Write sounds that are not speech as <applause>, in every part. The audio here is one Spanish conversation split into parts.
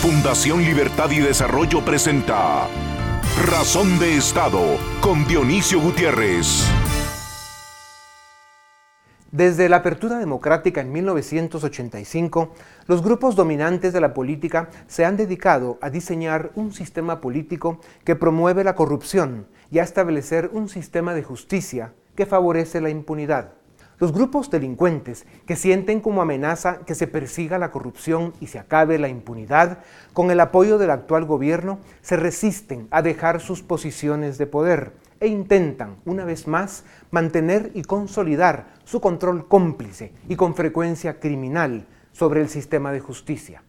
Fundación Libertad y Desarrollo presenta Razón de Estado con Dionisio Gutiérrez. Desde la apertura democrática en 1985, los grupos dominantes de la política se han dedicado a diseñar un sistema político que promueve la corrupción y a establecer un sistema de justicia que favorece la impunidad. Los grupos delincuentes que sienten como amenaza que se persiga la corrupción y se acabe la impunidad, con el apoyo del actual gobierno, se resisten a dejar sus posiciones de poder e intentan, una vez más, mantener y consolidar su control cómplice y con frecuencia criminal sobre el sistema de justicia.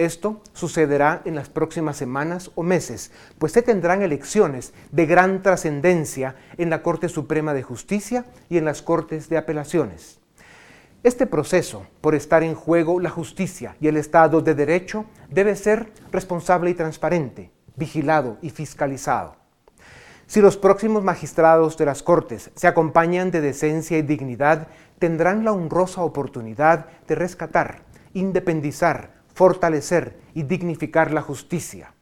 Esto sucederá en las próximas semanas o meses, pues se tendrán elecciones de gran trascendencia en la Corte Suprema de Justicia y en las Cortes de Apelaciones. Este proceso, por estar en juego la justicia y el Estado de Derecho, debe ser responsable y transparente, vigilado y fiscalizado. Si los próximos magistrados de las Cortes se acompañan de decencia y dignidad, tendrán la honrosa oportunidad de rescatar, independizar, fortalecer y dignificar la justicia.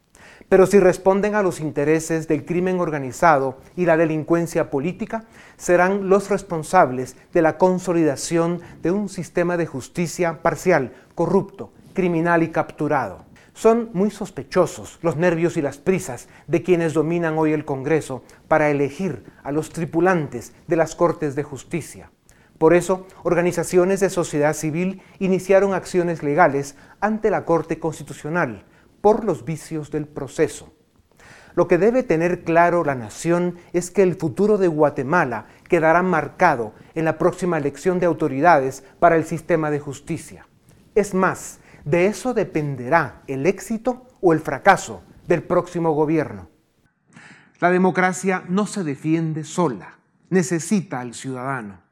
Pero si responden a los intereses del crimen organizado y la delincuencia política, serán los responsables de la consolidación de un sistema de justicia parcial, corrupto, criminal y capturado. Son muy sospechosos los nervios y las prisas de quienes dominan hoy el Congreso para elegir a los tripulantes de las Cortes de Justicia. Por eso, organizaciones de sociedad civil iniciaron acciones legales ante la Corte Constitucional por los vicios del proceso. Lo que debe tener claro la nación es que el futuro de Guatemala quedará marcado en la próxima elección de autoridades para el sistema de justicia. Es más, de eso dependerá el éxito o el fracaso del próximo gobierno. La democracia no se defiende sola, necesita al ciudadano.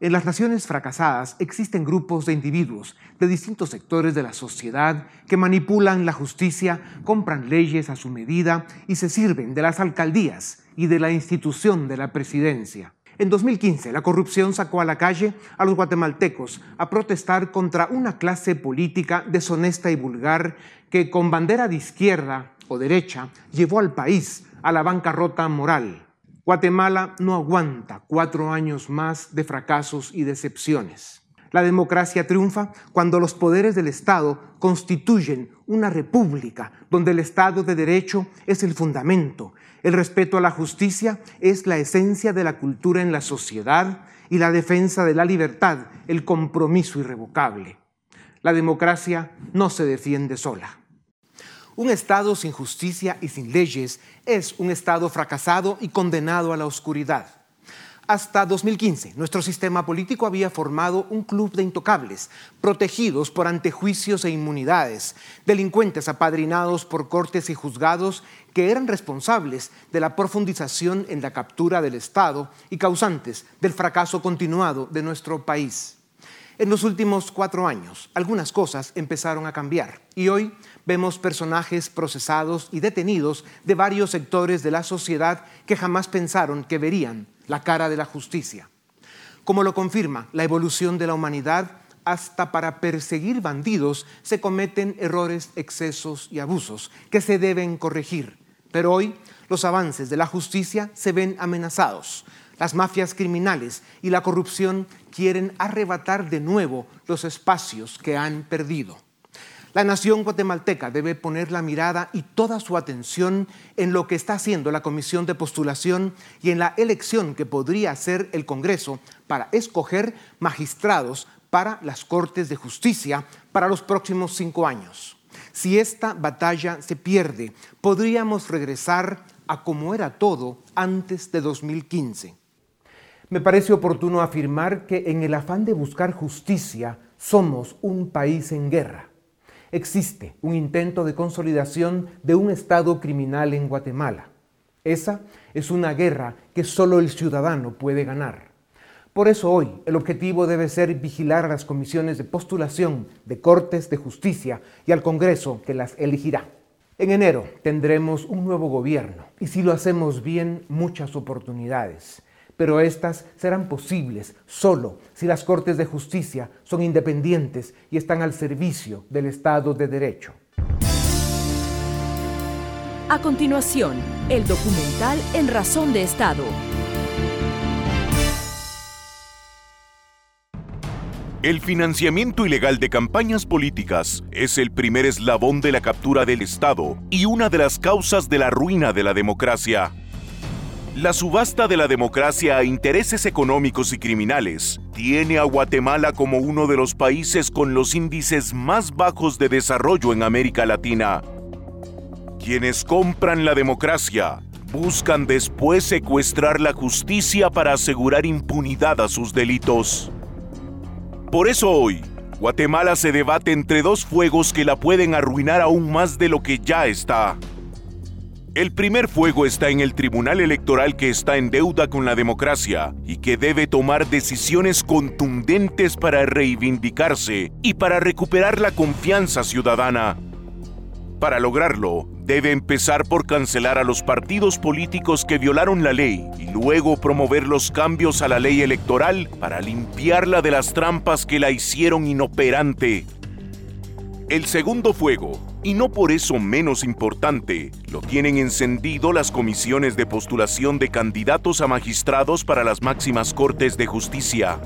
En las naciones fracasadas existen grupos de individuos de distintos sectores de la sociedad que manipulan la justicia, compran leyes a su medida y se sirven de las alcaldías y de la institución de la presidencia. En 2015, la corrupción sacó a la calle a los guatemaltecos a protestar contra una clase política deshonesta y vulgar que con bandera de izquierda o derecha llevó al país a la bancarrota moral. Guatemala no aguanta cuatro años más de fracasos y decepciones. La democracia triunfa cuando los poderes del Estado constituyen una república donde el Estado de Derecho es el fundamento, el respeto a la justicia es la esencia de la cultura en la sociedad y la defensa de la libertad el compromiso irrevocable. La democracia no se defiende sola. Un Estado sin justicia y sin leyes es un Estado fracasado y condenado a la oscuridad. Hasta 2015, nuestro sistema político había formado un club de intocables, protegidos por antejuicios e inmunidades, delincuentes apadrinados por cortes y juzgados que eran responsables de la profundización en la captura del Estado y causantes del fracaso continuado de nuestro país. En los últimos cuatro años, algunas cosas empezaron a cambiar y hoy vemos personajes procesados y detenidos de varios sectores de la sociedad que jamás pensaron que verían la cara de la justicia. Como lo confirma la evolución de la humanidad, hasta para perseguir bandidos se cometen errores, excesos y abusos que se deben corregir. Pero hoy los avances de la justicia se ven amenazados. Las mafias criminales y la corrupción quieren arrebatar de nuevo los espacios que han perdido. La nación guatemalteca debe poner la mirada y toda su atención en lo que está haciendo la Comisión de Postulación y en la elección que podría hacer el Congreso para escoger magistrados para las Cortes de Justicia para los próximos cinco años. Si esta batalla se pierde, podríamos regresar a como era todo antes de 2015 me parece oportuno afirmar que en el afán de buscar justicia somos un país en guerra. Existe un intento de consolidación de un Estado criminal en Guatemala. Esa es una guerra que solo el ciudadano puede ganar. Por eso hoy el objetivo debe ser vigilar a las comisiones de postulación de Cortes de Justicia y al Congreso que las elegirá. En enero tendremos un nuevo gobierno y si lo hacemos bien, muchas oportunidades pero estas serán posibles solo si las Cortes de Justicia son independientes y están al servicio del Estado de Derecho. A continuación, el documental En Razón de Estado. El financiamiento ilegal de campañas políticas es el primer eslabón de la captura del Estado y una de las causas de la ruina de la democracia. La subasta de la democracia a intereses económicos y criminales tiene a Guatemala como uno de los países con los índices más bajos de desarrollo en América Latina. Quienes compran la democracia buscan después secuestrar la justicia para asegurar impunidad a sus delitos. Por eso hoy, Guatemala se debate entre dos fuegos que la pueden arruinar aún más de lo que ya está. El primer fuego está en el Tribunal Electoral que está en deuda con la democracia y que debe tomar decisiones contundentes para reivindicarse y para recuperar la confianza ciudadana. Para lograrlo, debe empezar por cancelar a los partidos políticos que violaron la ley y luego promover los cambios a la ley electoral para limpiarla de las trampas que la hicieron inoperante. El segundo fuego, y no por eso menos importante, lo tienen encendido las comisiones de postulación de candidatos a magistrados para las máximas cortes de justicia.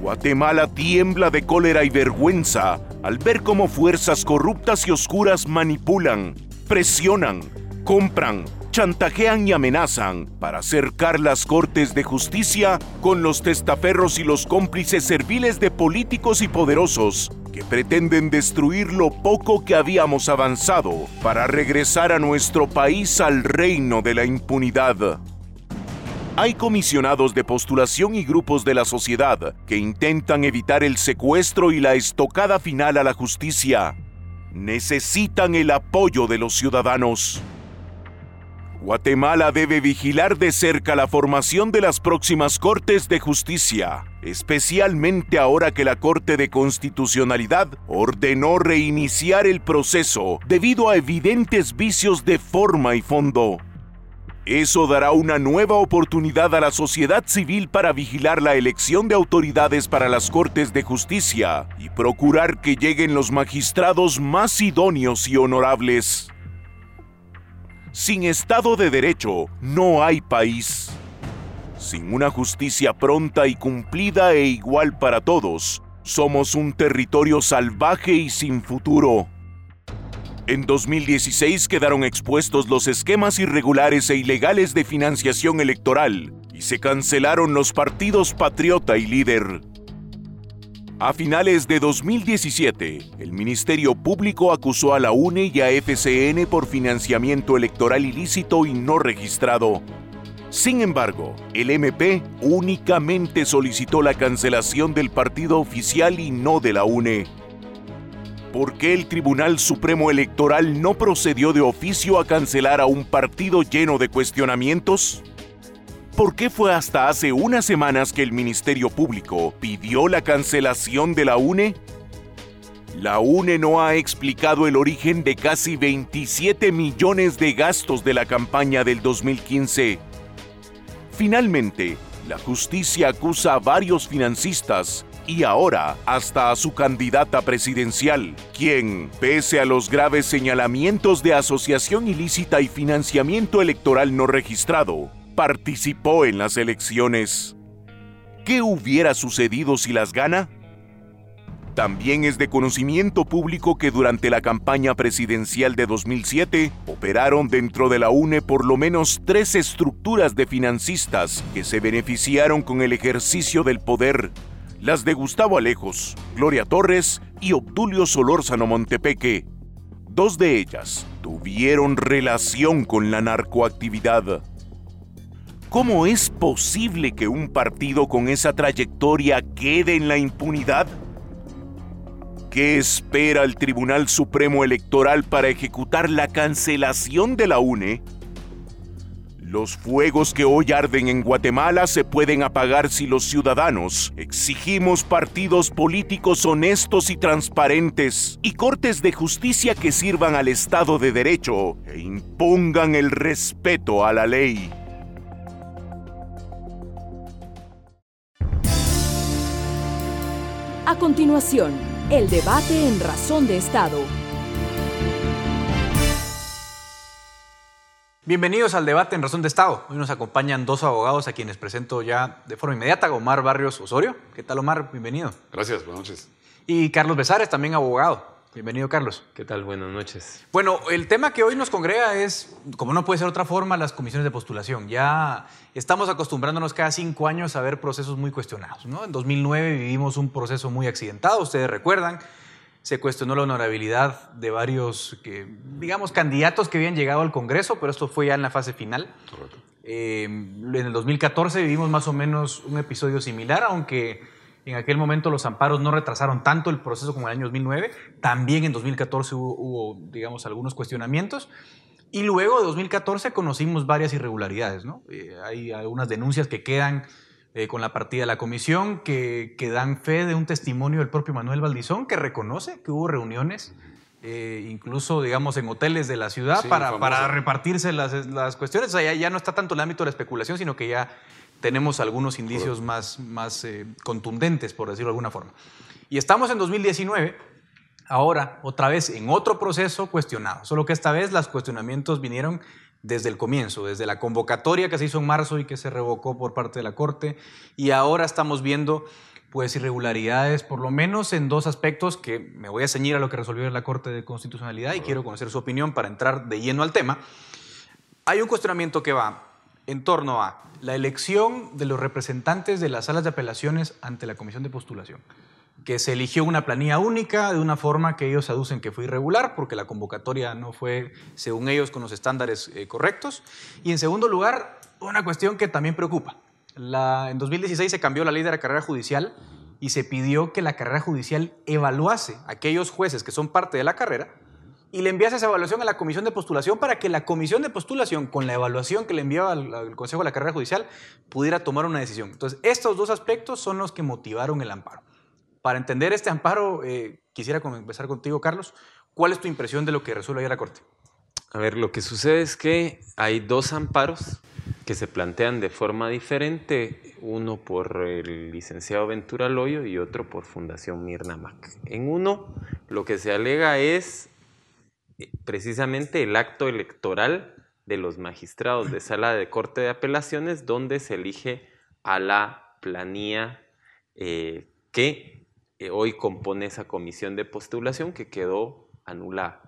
Guatemala tiembla de cólera y vergüenza al ver cómo fuerzas corruptas y oscuras manipulan, presionan, compran, chantajean y amenazan para acercar las cortes de justicia con los testaferros y los cómplices serviles de políticos y poderosos que pretenden destruir lo poco que habíamos avanzado para regresar a nuestro país al reino de la impunidad. Hay comisionados de postulación y grupos de la sociedad que intentan evitar el secuestro y la estocada final a la justicia. Necesitan el apoyo de los ciudadanos. Guatemala debe vigilar de cerca la formación de las próximas Cortes de Justicia, especialmente ahora que la Corte de Constitucionalidad ordenó reiniciar el proceso debido a evidentes vicios de forma y fondo. Eso dará una nueva oportunidad a la sociedad civil para vigilar la elección de autoridades para las Cortes de Justicia y procurar que lleguen los magistrados más idóneos y honorables. Sin Estado de Derecho no hay país. Sin una justicia pronta y cumplida e igual para todos, somos un territorio salvaje y sin futuro. En 2016 quedaron expuestos los esquemas irregulares e ilegales de financiación electoral y se cancelaron los partidos Patriota y Líder. A finales de 2017, el Ministerio Público acusó a la UNE y a FCN por financiamiento electoral ilícito y no registrado. Sin embargo, el MP únicamente solicitó la cancelación del partido oficial y no de la UNE. ¿Por qué el Tribunal Supremo Electoral no procedió de oficio a cancelar a un partido lleno de cuestionamientos? ¿Por qué fue hasta hace unas semanas que el Ministerio Público pidió la cancelación de la UNE? La UNE no ha explicado el origen de casi 27 millones de gastos de la campaña del 2015. Finalmente, la justicia acusa a varios financistas y ahora hasta a su candidata presidencial, quien, pese a los graves señalamientos de asociación ilícita y financiamiento electoral no registrado, participó en las elecciones. ¿Qué hubiera sucedido si las gana? También es de conocimiento público que durante la campaña presidencial de 2007 operaron dentro de la UNE por lo menos tres estructuras de financistas que se beneficiaron con el ejercicio del poder las de Gustavo Alejos, Gloria Torres y Obdulio Solórzano Montepeque. Dos de ellas tuvieron relación con la narcoactividad. ¿Cómo es posible que un partido con esa trayectoria quede en la impunidad? ¿Qué espera el Tribunal Supremo Electoral para ejecutar la cancelación de la UNE? Los fuegos que hoy arden en Guatemala se pueden apagar si los ciudadanos exigimos partidos políticos honestos y transparentes y cortes de justicia que sirvan al Estado de Derecho e impongan el respeto a la ley. A continuación, el debate en Razón de Estado Bienvenidos al debate en Razón de Estado. Hoy nos acompañan dos abogados a quienes presento ya de forma inmediata. Omar Barrios Osorio. ¿Qué tal, Omar? Bienvenido. Gracias, buenas noches. Y Carlos Besares, también abogado. Bienvenido, Carlos. ¿Qué tal? Buenas noches. Bueno, el tema que hoy nos congrega es, como no puede ser otra forma, las comisiones de postulación. Ya estamos acostumbrándonos cada cinco años a ver procesos muy cuestionados. ¿no? En 2009 vivimos un proceso muy accidentado, ustedes recuerdan se cuestionó la honorabilidad de varios, que, digamos, candidatos que habían llegado al Congreso, pero esto fue ya en la fase final. Eh, en el 2014 vivimos más o menos un episodio similar, aunque en aquel momento los amparos no retrasaron tanto el proceso como en el año 2009. También en 2014 hubo, digamos, algunos cuestionamientos. Y luego de 2014 conocimos varias irregularidades, ¿no? Eh, hay algunas denuncias que quedan eh, con la partida de la comisión, que, que, dan fe de un testimonio del propio Manuel Valdizón, que reconoce que hubo reuniones, eh, incluso, digamos, en hoteles de la ciudad, para, para, repartirse las, las cuestiones. O sea, ya, ya, no está tanto el ámbito de la especulación, sino que ya tenemos algunos indicios más, más eh, contundentes, por decirlo de alguna forma. Y estamos en 2019, ahora, otra vez, en otro proceso cuestionado, solo que esta vez los cuestionamientos vinieron desde el comienzo, desde la convocatoria que se hizo en marzo y que se revocó por parte de la Corte, y ahora estamos viendo pues irregularidades, por lo menos en dos aspectos que me voy a ceñir a lo que resolvió la Corte de Constitucionalidad y quiero conocer su opinión para entrar de lleno al tema. Hay un cuestionamiento que va en torno a la elección de los representantes de las salas de apelaciones ante la Comisión de Postulación que se eligió una planilla única de una forma que ellos aducen que fue irregular porque la convocatoria no fue, según ellos, con los estándares eh, correctos. Y en segundo lugar, una cuestión que también preocupa. La, en 2016 se cambió la ley de la carrera judicial y se pidió que la carrera judicial evaluase a aquellos jueces que son parte de la carrera y le enviase esa evaluación a la comisión de postulación para que la comisión de postulación, con la evaluación que le enviaba al, Consejo de la Carrera Judicial, pudiera tomar una decisión. Entonces, estos dos aspectos son los que motivaron el amparo. Para entender este amparo, eh, quisiera empezar contigo, Carlos. ¿Cuál es tu impresión de lo que resuelve ayer la Corte? A ver, lo que sucede es que hay dos amparos que se plantean de forma diferente, uno por el licenciado Ventura Loyo y otro por Fundación Mirna Mac. En uno, lo que se alega es precisamente el acto electoral de los magistrados de sala de corte de apelaciones, donde se elige a la planilla eh, que hoy compone esa comisión de postulación que quedó anulada.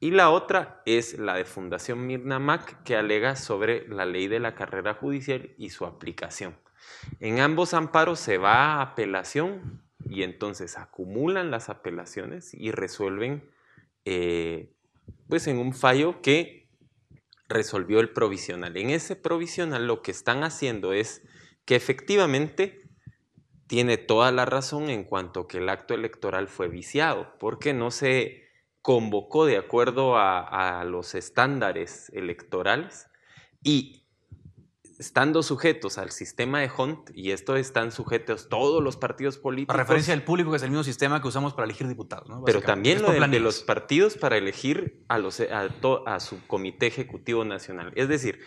Y la otra es la de Fundación Mirna Mac, que alega sobre la ley de la carrera judicial y su aplicación. En ambos amparos se va a apelación y entonces acumulan las apelaciones y resuelven eh, pues en un fallo que resolvió el provisional. En ese provisional lo que están haciendo es que efectivamente tiene toda la razón en cuanto que el acto electoral fue viciado, porque no se convocó de acuerdo a, los estándares electorales y estando sujetos al sistema de Hunt, y esto están sujetos todos los partidos políticos. A referencia del público, que es el mismo sistema que usamos para elegir diputados, ¿no? Pero también lo de, los partidos para elegir a, los, a su comité ejecutivo nacional. Es decir,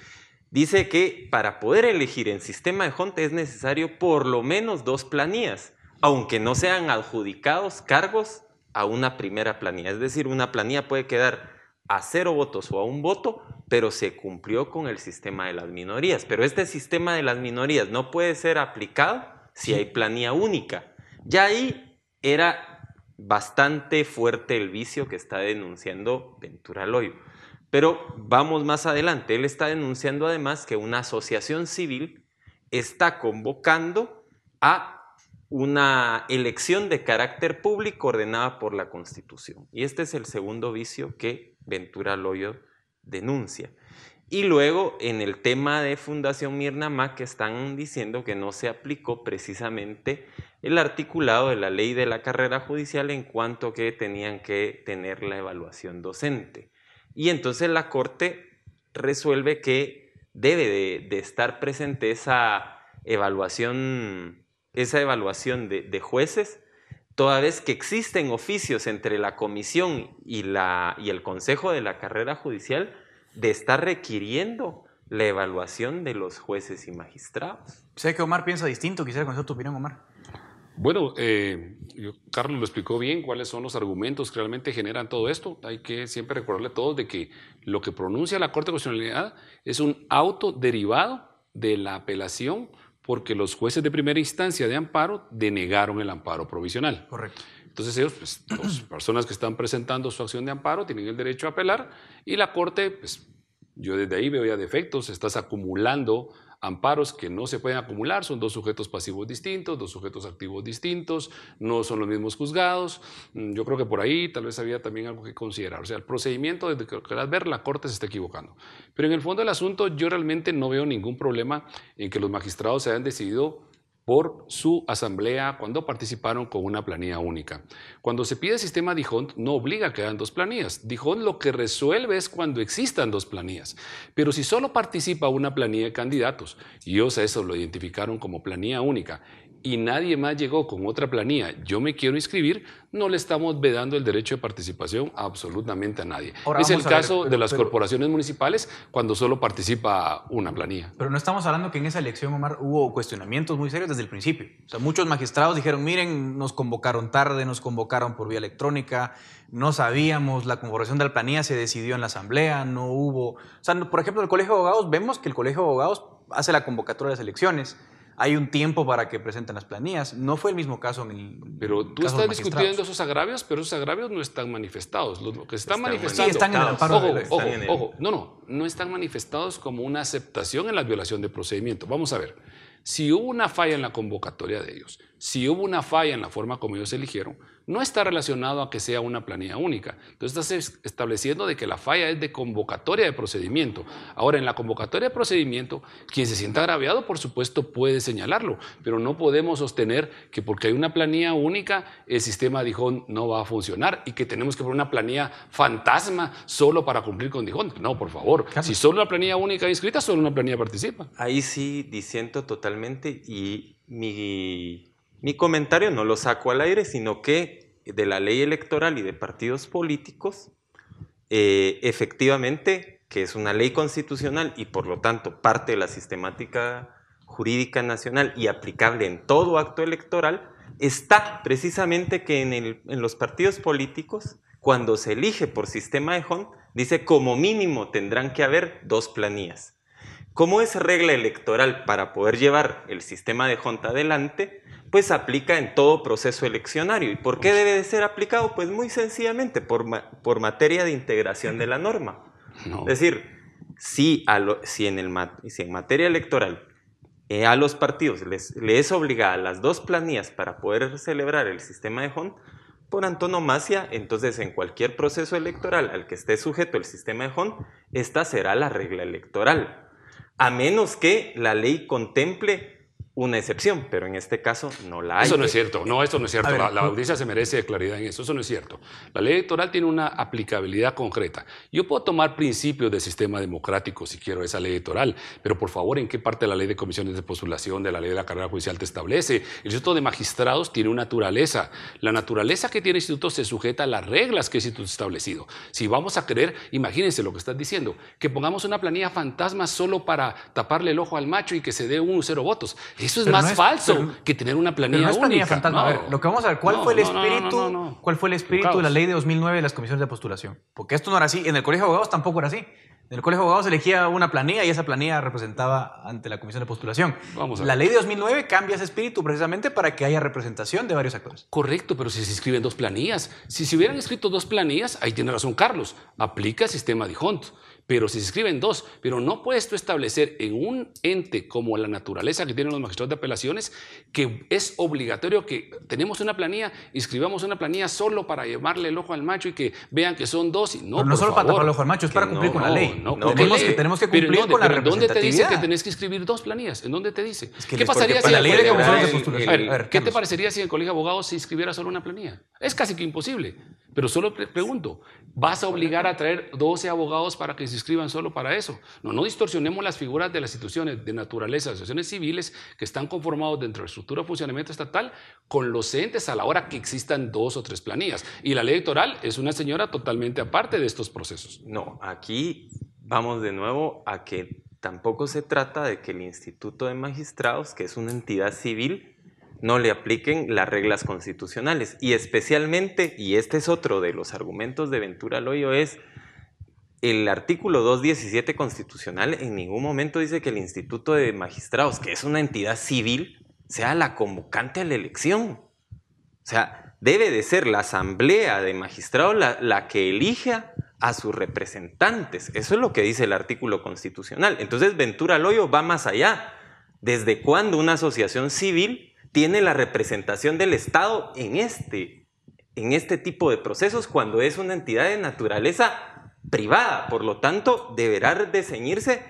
dice que para poder elegir en sistema de Honte es necesario por lo menos dos planillas, aunque no sean adjudicados cargos a una primera planilla. Es decir, una planilla puede quedar a cero votos o a un voto, pero se cumplió con el sistema de las minorías. Pero este sistema de las minorías no puede ser aplicado si hay planilla única. Ya ahí era bastante fuerte el vicio que está denunciando Ventura Loyo. Pero vamos más adelante. Él está denunciando además que una asociación civil está convocando a una elección de carácter público ordenada por la Constitución. Y este es el segundo vicio que Ventura Loyo denuncia. Y luego en el tema de Fundación Mirna Mac están diciendo que no se aplicó precisamente el articulado de la ley de la carrera judicial en cuanto que tenían que tener la evaluación docente. Y entonces la Corte resuelve que debe de, estar presente esa evaluación, esa evaluación de, jueces, toda vez que existen oficios entre la comisión y, la, y el Consejo de la Carrera Judicial de estar requiriendo la evaluación de los jueces y magistrados. Sé que Omar piensa distinto, quisiera conocer tu opinión, Omar. Bueno, eh, Carlos lo explicó bien cuáles son los argumentos que realmente generan todo esto. Hay que siempre recordarle a todos de que lo que pronuncia la Corte de Constitucionalidad es un auto derivado de la apelación porque los jueces de primera instancia de amparo denegaron el amparo provisional. Correcto. Entonces ellos, pues, las <clears throat> personas que están presentando su acción de amparo tienen el derecho a apelar y la Corte, pues yo desde ahí veo ya defectos, estás acumulando amparos que no se pueden acumular, son dos sujetos pasivos distintos, dos sujetos activos distintos, no son los mismos juzgados. Mm, yo creo que por ahí tal vez había también algo que considerar. O sea, el procedimiento, desde que quieras ver, la Corte se está equivocando. Pero en el fondo del asunto, yo realmente no veo ningún problema en que los magistrados se hayan decidido por su asamblea cuando participaron con una planilla única. Cuando se pide sistema Dijon, no obliga a que hagan dos planillas. Dijon lo que resuelve es cuando existan dos planillas. Pero si solo participa una planilla de candidatos, y ellos a eso lo identificaron como planilla única, y nadie más llegó con otra planilla, yo me quiero inscribir, no le estamos vedando el derecho de participación absolutamente a nadie. es el caso de las corporaciones municipales cuando solo participa una planilla. Pero no estamos hablando que en esa elección, Omar, hubo cuestionamientos muy serios desde el principio. O sea, muchos magistrados dijeron, miren, nos convocaron tarde, nos convocaron por vía electrónica, no sabíamos, la conformación de la planilla se decidió en la asamblea, no hubo... O sea, por ejemplo, el Colegio de Abogados, vemos que el Colegio de Abogados hace la convocatoria de las elecciones hay un tiempo para que presenten las planillas. No fue el mismo caso en el. Pero tú estás discutiendo esos agravios, pero esos agravios no están manifestados. Lo que están, manifestando. Sí, están en el amparo. Ojo, ojo, ojo. No, no. No están manifestados como una aceptación en la violación de procedimiento. Vamos a ver. Si hubo una falla en la convocatoria de ellos, si hubo una falla en la forma como ellos eligieron, no está relacionado a que sea una planilla única. Entonces estás estableciendo de que la falla es de convocatoria de procedimiento. Ahora, en la convocatoria de procedimiento, quien se sienta agraviado, por supuesto, puede señalarlo, pero no podemos sostener que porque hay una planilla única, el sistema Dijon no va a funcionar y que tenemos que poner una planilla fantasma solo para cumplir con Dijon. No, por favor, si solo una planilla única inscrita, solo una planilla participa. Ahí sí disiento totalmente y mi mi comentario no lo saco al aire, sino que de la ley electoral y de partidos políticos, eh, efectivamente, que es una ley constitucional y por lo tanto parte de la sistemática jurídica nacional y aplicable en todo acto electoral, está precisamente que en, los partidos políticos, cuando se elige por sistema de HON, dice como mínimo tendrán que haber dos planillas. Como es regla electoral para poder llevar el sistema de Junta adelante, pues aplica en todo proceso eleccionario. ¿Y por qué debe de ser aplicado? Pues muy sencillamente, por, por materia de integración de la norma. Es decir, si, si, en el, si, en materia electoral eh, a los partidos les, es obligada las dos planillas para poder celebrar el sistema de HON, por antonomasia, entonces en cualquier proceso electoral al que esté sujeto el sistema de HON, esta será la regla electoral a menos que la ley contemple una excepción, pero en este caso no la hay. Eso no es cierto, no, eso no es cierto. la, audiencia se merece claridad en eso, eso no es cierto. La ley electoral tiene una aplicabilidad concreta. Yo puedo tomar principios del sistema democrático si quiero esa ley electoral, pero por favor, ¿en qué parte de la ley de comisiones de postulación, de la ley de la carrera judicial te establece? El Instituto de Magistrados tiene una naturaleza. La naturaleza que tiene el Instituto se sujeta a las reglas que el Instituto ha establecido. Si vamos a querer, imagínense lo que estás diciendo, que pongamos una planilla fantasma solo para taparle el ojo al macho y que se dé un o cero votos. Eso es más falso que tener una planilla no es única. Fantasma. a ver, lo que vamos a ver, ¿cuál fue el espíritu, ¿cuál fue el espíritu de la ley de 2009 de las comisiones de postulación? Porque esto no era así. En el Colegio de Abogados tampoco era así. En el Colegio de Abogados elegía una planilla y esa planilla representaba ante la comisión de postulación. Vamos a ver. La ley de 2009 cambia ese espíritu precisamente para que haya representación de varios actores. Correcto, pero si se inscriben dos planillas, si se hubieran escrito dos planillas, ahí tiene razón Carlos, aplica el sistema de Hunt pero si se escriben dos, pero no puedes tú establecer en un ente como la naturaleza que tienen los magistrados de apelaciones que es obligatorio que tenemos una planilla, inscribamos una planilla solo para llevarle el ojo al macho y que vean que son dos y no, pero no solo para tapar el ojo al macho, es para cumplir con la ley. No, tenemos, que, tenemos que cumplir con la pero ¿Dónde te dice que tenés que escribir dos planillas? ¿En dónde te dice? ¿Qué pasaría si la ley de ¿Qué te parecería si en el colegio de abogados se inscribiera solo una planilla? Es casi que imposible. Pero solo pregunto, ¿vas a obligar a traer 12 abogados para que se inscriban solo para eso? No, no distorsionemos las figuras de las instituciones de naturaleza, asociaciones civiles que están conformados dentro de la estructura de funcionamiento estatal con los entes a la hora que existan dos o tres planillas. Y la ley electoral es una señora totalmente aparte de estos procesos. No, aquí vamos de nuevo a que tampoco se trata de que el Instituto de Magistrados, que es una entidad civil, no le apliquen las reglas constitucionales. Y especialmente, y este es otro de los argumentos de Ventura Loyo, es el artículo 217 constitucional en ningún momento dice que el Instituto de Magistrados, que es una entidad civil, sea la convocante a la elección. O sea, debe de ser la Asamblea de Magistrados la, que elija a sus representantes. Eso es lo que dice el artículo constitucional. Entonces, Ventura Loyo va más allá. ¿Desde cuándo una asociación civil tiene la representación del Estado en este, en este tipo de procesos cuando es una entidad de naturaleza privada? Por lo tanto, deberá de ceñirse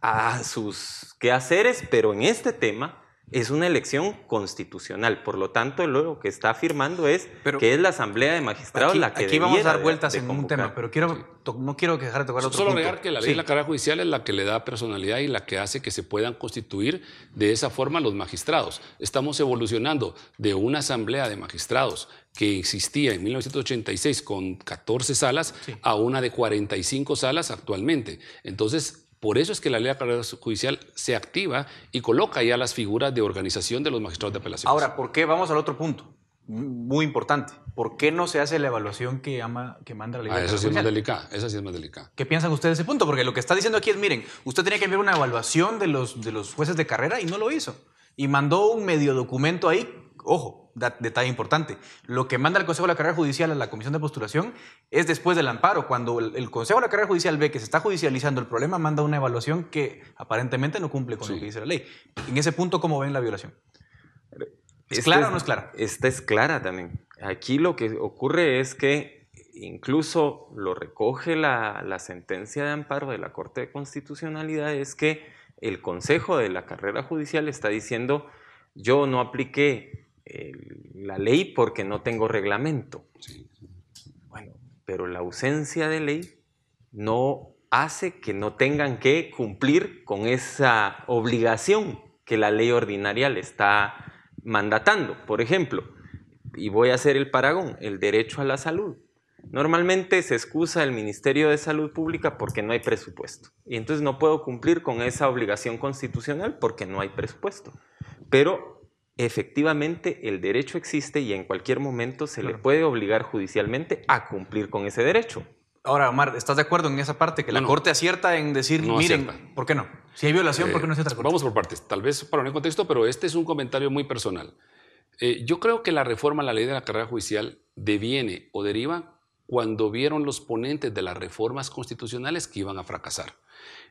a sus quehaceres, pero en este tema es una elección constitucional. Por lo tanto, lo que está afirmando es que es la Asamblea de Magistrados aquí, la que Aquí vamos a dar vueltas de en un tema, pero quiero, to- no quiero dejar de tocar otro Solo punto. agregar que la ley Sí. de la carrera judicial es la que le da personalidad y la que hace que se puedan constituir de esa forma los magistrados. Estamos evolucionando de una asamblea de magistrados que existía en 1986 con 14 salas a una de 45 salas actualmente. Entonces, por eso es que la ley de carrera judicial se activa y coloca ya las figuras de organización de los magistrados de apelación. Ahora, ¿por qué? Vamos al otro punto, muy importante. ¿Por qué no se hace la evaluación que, ama- que manda la ley de Ah, esa carrera sí es más delicada, esa sí es más delicada. ¿Qué piensan ustedes de ese punto? Porque lo que está diciendo aquí es, miren, usted tenía que enviar una evaluación de los, de los jueces de carrera y no lo hizo. Y mandó un medio documento ahí, ojo, detalle importante, lo que manda el Consejo de la Carrera Judicial a la Comisión de Postulación es después del amparo. Cuando el, Consejo de la Carrera Judicial ve que se está judicializando el problema, manda una evaluación que aparentemente no cumple con lo que dice la ley. En ese punto, ¿cómo ven la violación? ¿Es Esta clara o no es clara? Esta es clara también. Aquí lo que ocurre es que incluso lo recoge la, la sentencia de amparo de la Corte de Constitucionalidad, es que el Consejo de la Carrera Judicial está diciendo, yo no apliqué el- la ley porque no tengo reglamento. Bueno, pero la ausencia de ley no hace que no tengan que cumplir con esa obligación que la ley ordinaria le está mandatando. Por ejemplo, y voy a hacer el paragón, el derecho a la salud. Normalmente se excusa el Ministerio de Salud Pública porque no hay presupuesto. Y entonces no puedo cumplir con esa obligación constitucional porque no hay presupuesto. Pero efectivamente el derecho existe y en cualquier momento se le puede obligar judicialmente a cumplir con ese derecho. Ahora, Omar, ¿estás de acuerdo en esa parte? Que la No. Corte acierta en decir, No miren, acierta. ¿por qué no? Si hay violación, ¿por qué no acierta la Corte? Vamos por partes, tal vez para un contexto, pero este es un comentario muy personal. Eh, yo creo que la reforma a la ley de la carrera judicial deviene o deriva cuando vieron los ponentes de las reformas constitucionales que iban a fracasar.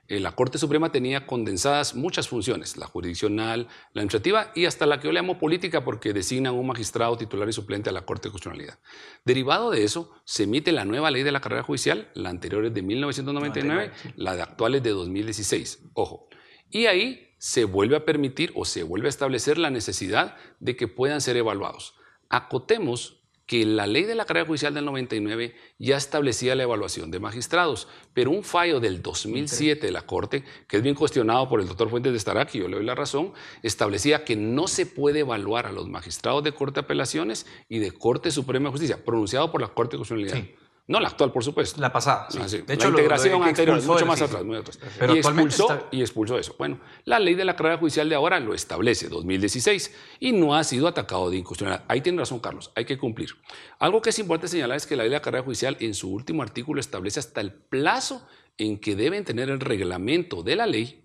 Eh, la Corte Suprema tenía condensadas muchas funciones, la jurisdiccional, la administrativa y hasta la que yo le llamo política porque designan un magistrado titular y suplente a la Corte de Constitucionalidad. Derivado de eso, se emite la nueva ley de la carrera judicial, la anterior es de 1999, la de actual es de 2016. Ojo. Y ahí se vuelve a permitir o se vuelve a establecer la necesidad de que puedan ser evaluados. Acotemos que la ley de la carrera judicial del 99 ya establecía la evaluación de magistrados, pero un fallo del 2007 de la Corte, que es bien cuestionado por el doctor Fuentes de Starac, y yo le doy la razón, establecía que no se puede evaluar a los magistrados de Corte de Apelaciones y de Corte Suprema de Justicia, pronunciado por la Corte de Constitucionalidad. Sí. No la actual, por supuesto. La pasada, sí. De hecho, la integración anterior, mucho más atrás, muy atrás. Pero y, expulsó, está- y expulsó eso. Bueno, la ley de la carrera judicial de ahora lo establece, 2016, y no ha sido atacado de inconstitucionalidad. Ahí tiene razón, Carlos, hay que cumplir. Algo que es importante señalar es que la ley de la carrera judicial en su último artículo establece hasta el plazo en que deben tener el reglamento de la ley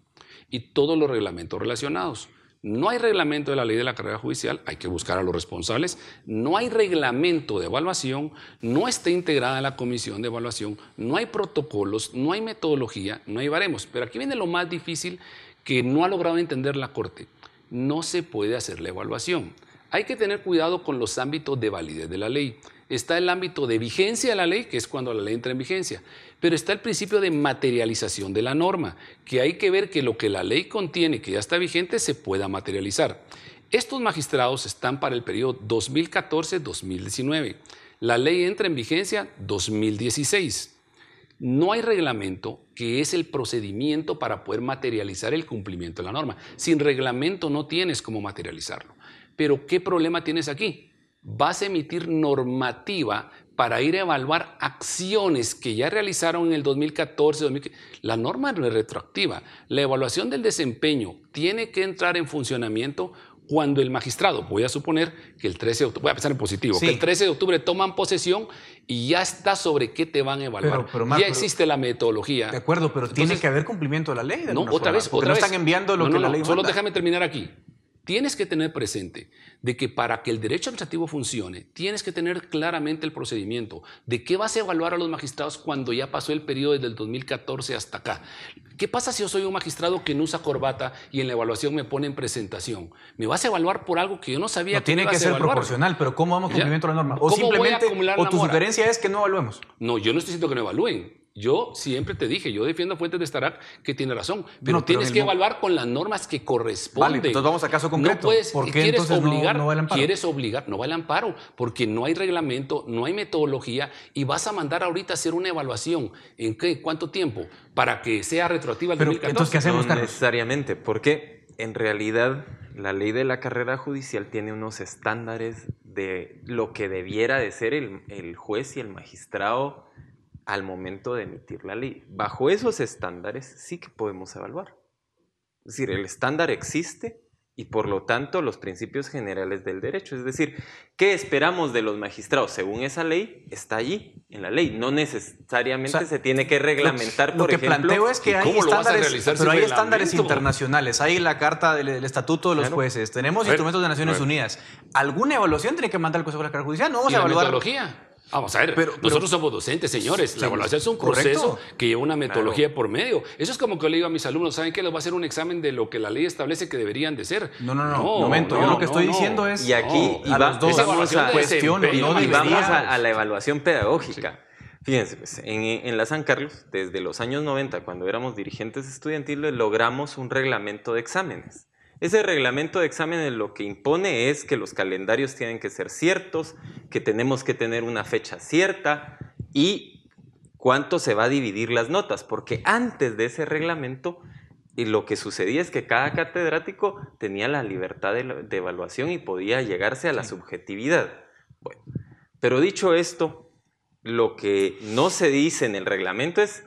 y todos los reglamentos relacionados. No hay reglamento de la ley de la carrera judicial, hay que buscar a los responsables. No hay reglamento de evaluación, no está integrada la comisión de evaluación, no hay protocolos, no hay metodología, no hay baremos. Pero aquí viene lo más difícil que no ha logrado entender la Corte. No se puede hacer la evaluación. Hay que tener cuidado con los ámbitos de validez de la ley. Está el ámbito de vigencia de la ley, que es cuando la ley entra en vigencia, pero está el principio de materialización de la norma, que hay que ver que lo que la ley contiene, que ya está vigente, se pueda materializar. Estos magistrados están para el periodo 2014-2019. La ley entra en vigencia 2016. No hay reglamento que es el procedimiento para poder materializar el cumplimiento de la norma. Sin reglamento no tienes cómo materializarlo. Pero ¿qué problema tienes aquí? Vas a emitir normativa para ir a evaluar acciones que ya realizaron en el 2014. 2015. La norma no es retroactiva. La evaluación del desempeño tiene que entrar en funcionamiento cuando el magistrado, voy a suponer que el 13 de octubre, voy a pensar en positivo, Sí. que el 13 de octubre toman posesión y ya está sobre qué te van a evaluar. Pero- pero, Marco, ya existe la metodología. De acuerdo, pero tiene que haber cumplimiento de la ley. de No, otra forma, vez, otra no vez. están enviando lo No, que no, la ley Solo manda. déjame terminar aquí. Tienes que tener presente de que para que el derecho administrativo funcione, tienes que tener claramente el procedimiento de qué vas a evaluar a los magistrados cuando ya pasó el periodo desde el 2014 hasta acá. ¿Qué pasa si yo soy un magistrado que no usa corbata y en la evaluación me pone en presentación? ¿Me vas a evaluar por algo que yo no sabía No tiene me que ibas a ser evaluar? proporcional, pero ¿cómo vamos cumplimiento de la norma? O ¿Cómo voy a simplemente, o tu sugerencia es que no evaluemos. No, yo no estoy diciendo que no evalúen. Yo siempre te dije, yo defiendo a Fuentes de Starac que tiene razón, pero No, pero tienes en el que evaluar con las normas que corresponden. Vale, entonces vamos a caso concreto. No puedes, ¿Por qué quieres entonces no- obligar, no va el amparo? quieres obligar, no va el amparo, porque no hay reglamento, no hay metodología y vas a mandar ahorita a hacer una evaluación. ¿En qué? ¿Cuánto tiempo? Para que sea retroactiva al Pero, 2014. entonces, ¿qué hacemos, no necesariamente, porque en realidad la ley de la carrera judicial tiene unos estándares de lo que debiera de ser el, el juez y el magistrado al momento de emitir la ley. Bajo esos estándares sí que podemos evaluar. Es decir, el estándar existe y por lo tanto los principios generales del derecho. Es decir, ¿qué esperamos de los magistrados? Según esa ley, está allí, en la ley. No necesariamente O sea, se tiene que reglamentar, Lo por que ejemplo. planteo es que ¿y hay lo estándares, pero hay estándares internacionales, hay la carta del, del estatuto de los Claro. jueces, tenemos ver, instrumentos de Naciones. Unidas. ¿Alguna evaluación tiene que mandar el Consejo de la Carrera Judicial? No vamos ¿Y a la evaluar. metodología? Vamos a ver, Pero- pero- nosotros somos docentes, señores. Sí, la evaluación es un correcto. proceso que lleva una metodología por medio. Eso es como que le digo a mis alumnos, ¿saben qué? Les va a hacer un examen de lo que la ley establece que deberían de ser. No, no, no, momento, yo lo que estoy diciendo es- Y aquí No, y a va- los dos, vamos a, no y vamos a, a la evaluación pedagógica. Fíjense, pues, en, en la San Carlos, desde los años 90, cuando éramos dirigentes estudiantiles, logramos un reglamento de exámenes. Ese reglamento de exámenes lo que impone es que los calendarios tienen que ser ciertos, que tenemos que tener una fecha cierta y cuánto se va a dividir las notas, porque antes de ese reglamento y lo que sucedía es que cada catedrático tenía la libertad de, de evaluación y podía llegarse a la subjetividad. Bueno, pero dicho esto, lo que no se dice en el reglamento es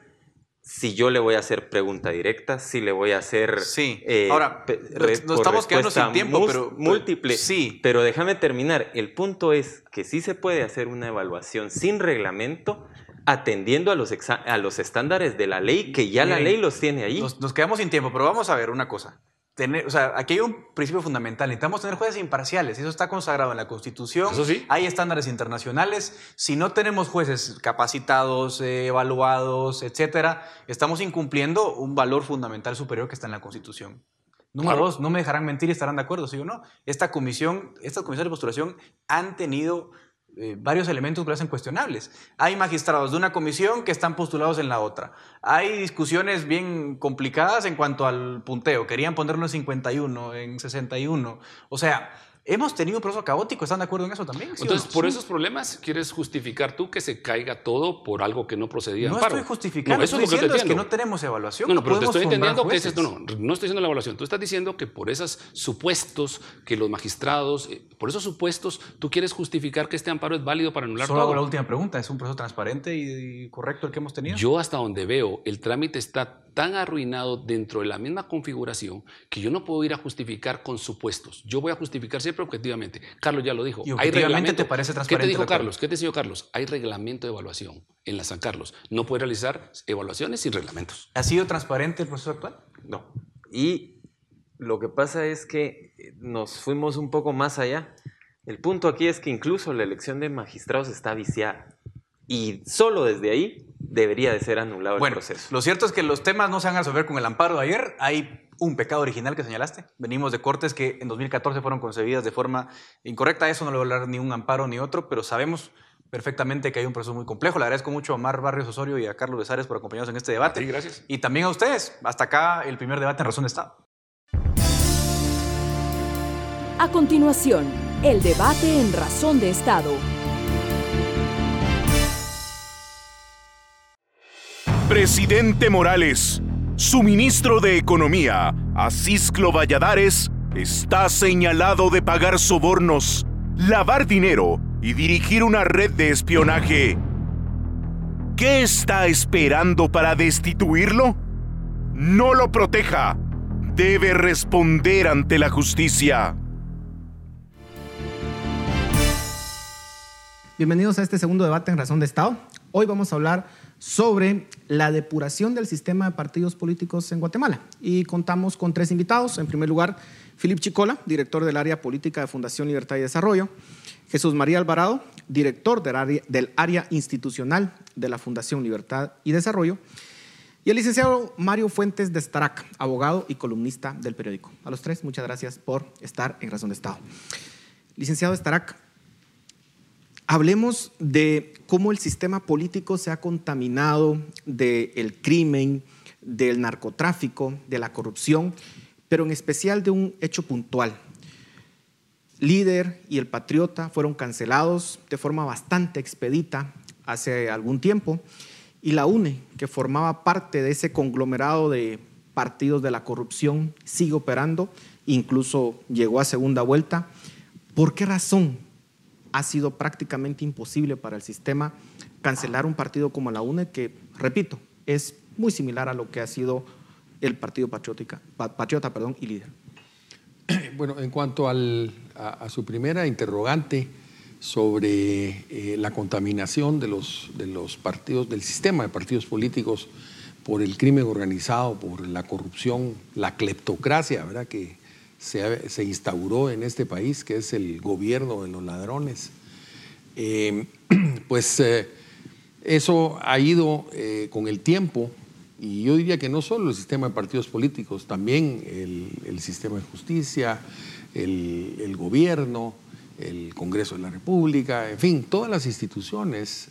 si yo le voy a hacer pregunta directa, si le voy a hacer... Sí. eh, Ahora, nos- estamos quedando sin tiempo, pero- Múltiple. sí. Pero déjame terminar. El punto es que sí se puede hacer una evaluación sin reglamento atendiendo a los, a los estándares de la ley, que ya la ley los tiene ahí. Nos, nos quedamos sin tiempo, pero vamos a ver una cosa. Tener, o sea, aquí hay un principio fundamental. Necesitamos tener jueces imparciales. Eso está consagrado en la Constitución. Eso sí. Hay estándares internacionales. Si no tenemos jueces capacitados, eh, evaluados, etcétera, estamos incumpliendo un valor fundamental superior que está en la Constitución. Número Claro. dos, no me dejarán mentir y estarán de acuerdo, ¿sí o no? Esta comisión, estas comisiones de postulación han tenido eh, varios elementos que lo hacen cuestionables. Hay magistrados de una comisión que están postulados en la otra. Hay discusiones bien complicadas en cuanto al punteo. Querían ponerlo en 51, en 61. O sea, hemos tenido un proceso caótico. ¿Están de acuerdo en eso también? ¿Sí o Entonces, no? por Sí. esos problemas, ¿quieres justificar tú que se caiga todo por algo que no procedía? No amparo? estoy justificando, No, eso estoy es lo que diciendo es que no tenemos evaluación. No, no, pero te podemos estoy entendiendo que ese, jueces. no, no, no estoy diciendo la evaluación. Tú estás diciendo que por esos supuestos que los magistrados, eh, por esos supuestos, tú quieres justificar que este amparo es válido para anular Solo hago la todo. última pregunta. ¿Es un proceso transparente y correcto el que hemos tenido? Yo hasta donde veo, el trámite está tan arruinado dentro de la misma configuración que yo no puedo ir a justificar con supuestos. Yo voy a justificar siempre objetivamente. Carlos ya lo dijo. ¿Y hay objetivamente reglamento. te parece ¿Qué transparente te dijo? Carlos? ¿Qué te enseñó Carlos? Hay reglamento de evaluación en la San Carlos. No puede realizar evaluaciones sin reglamentos. ¿Ha sido transparente el proceso actual? No. Y lo que pasa es que eh, nos fuimos un poco más allá. El punto aquí es que incluso la elección de magistrados está viciada. Y solo desde ahí debería de ser anulado Bueno, el proceso. lo cierto es que los temas no se van a resolver con el amparo de ayer. Hay un pecado original que señalaste. Venimos de cortes que en 2014 fueron concebidas de forma incorrecta. Eso no le voy a hablar ni un amparo ni otro, pero sabemos perfectamente que hay un proceso muy complejo. Le agradezco mucho a Omar Barrios Osorio y a Carlos Besares por acompañarnos en este debate. Sí, gracias. Y también a ustedes. Hasta acá el primer debate en Razón de Estado. A continuación, el debate en Razón de Estado. Presidente Morales, su ministro de Economía, Asisclo Valladares, está señalado de pagar sobornos, lavar dinero y dirigir una red de espionaje. ¿Qué está esperando para destituirlo? No lo proteja. Debe responder ante la justicia. Bienvenidos a este segundo debate en Razón de Estado. Hoy vamos a hablar sobre la depuración del sistema de partidos políticos en Guatemala. Y contamos con tres invitados. En primer lugar, Filip Chicola, director del área política de Fundación Libertad y Desarrollo. Jesús María Alvarado, director del área, del área institucional de la Fundación Libertad y Desarrollo. Y el licenciado Mario Fuentes de Starac, abogado y columnista del periódico. A los tres, muchas gracias por estar en Razón de Estado. Licenciado Starac, Hablemos de cómo el sistema político se ha contaminado del crimen, del narcotráfico, de la corrupción, pero en especial de un hecho puntual. Líder y el Patriota fueron cancelados de forma bastante expedita hace algún tiempo y la UNE, que formaba parte de ese conglomerado de partidos de la corrupción, sigue operando, incluso llegó a segunda vuelta. ¿Por qué razón ha sido prácticamente imposible para el sistema cancelar un partido como la UNE, que, repito, es muy similar a lo que ha sido el Partido Patriótica, Patriota perdón, y líder. <clears throat> Bueno, en cuanto a, su primera interrogante sobre eh, la contaminación de los, de los partidos, del sistema de partidos políticos por el crimen organizado, por la corrupción, la cleptocracia, ¿verdad? Que, se, instauró en este país, que es el gobierno de los ladrones. Eh, <clears throat> pues eh, eso ha ido eh, con el tiempo, y yo diría que no solo el sistema de partidos políticos, también el, sistema de justicia, el, gobierno, el Congreso de la República, en fin, todas las instituciones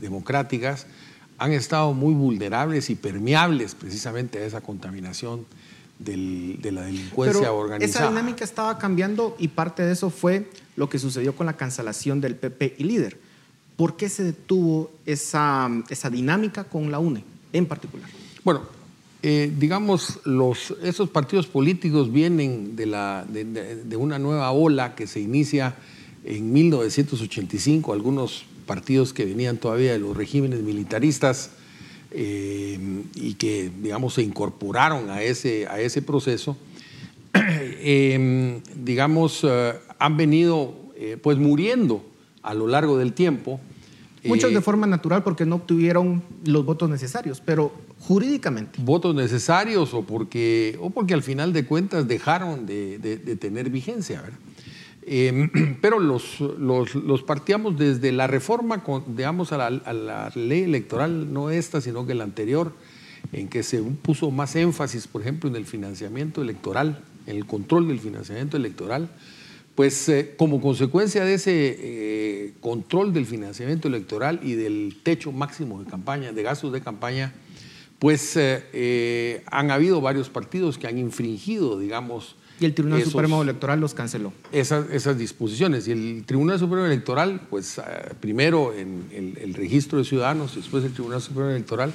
democráticas han estado muy vulnerables y permeables precisamente a esa contaminación de la delincuencia organizada. Esa dinámica estaba cambiando y parte de eso fue lo que sucedió con la cancelación del PP y líder. ¿Por qué se detuvo esa, esa dinámica con la UNE en particular? Bueno, eh, digamos, los, esos partidos políticos vienen de, la, de, de, una nueva ola que se inicia en 1985, algunos partidos que venían todavía de los regímenes militaristas eh, y que, digamos, se incorporaron a ese, a ese proceso, <clears throat> em, digamos, eh, han venido eh, pues muriendo a lo largo del tiempo. Muchos de forma natural porque no obtuvieron los votos necesarios, pero jurídicamente. Votos necesarios o porque, o porque al final de cuentas dejaron de, de tener vigencia, ¿verdad? Em, <clears throat> pero los, los, partíamos desde la reforma, digamos, a la, ley electoral, no esta, sino que la anterior, en que se puso más énfasis, por ejemplo, en el financiamiento electoral, en el control del financiamiento electoral, pues eh, como consecuencia de ese eh, control del financiamiento electoral y del techo máximo de campaña, de gastos de campaña, pues eh, han habido varios partidos que han infringido, digamos, y el Tribunal Supremo Electoral los canceló. Esas, esas, disposiciones. Y el Tribunal Supremo Electoral, pues ah, primero en el, registro de ciudadanos, y después el Tribunal Supremo Electoral,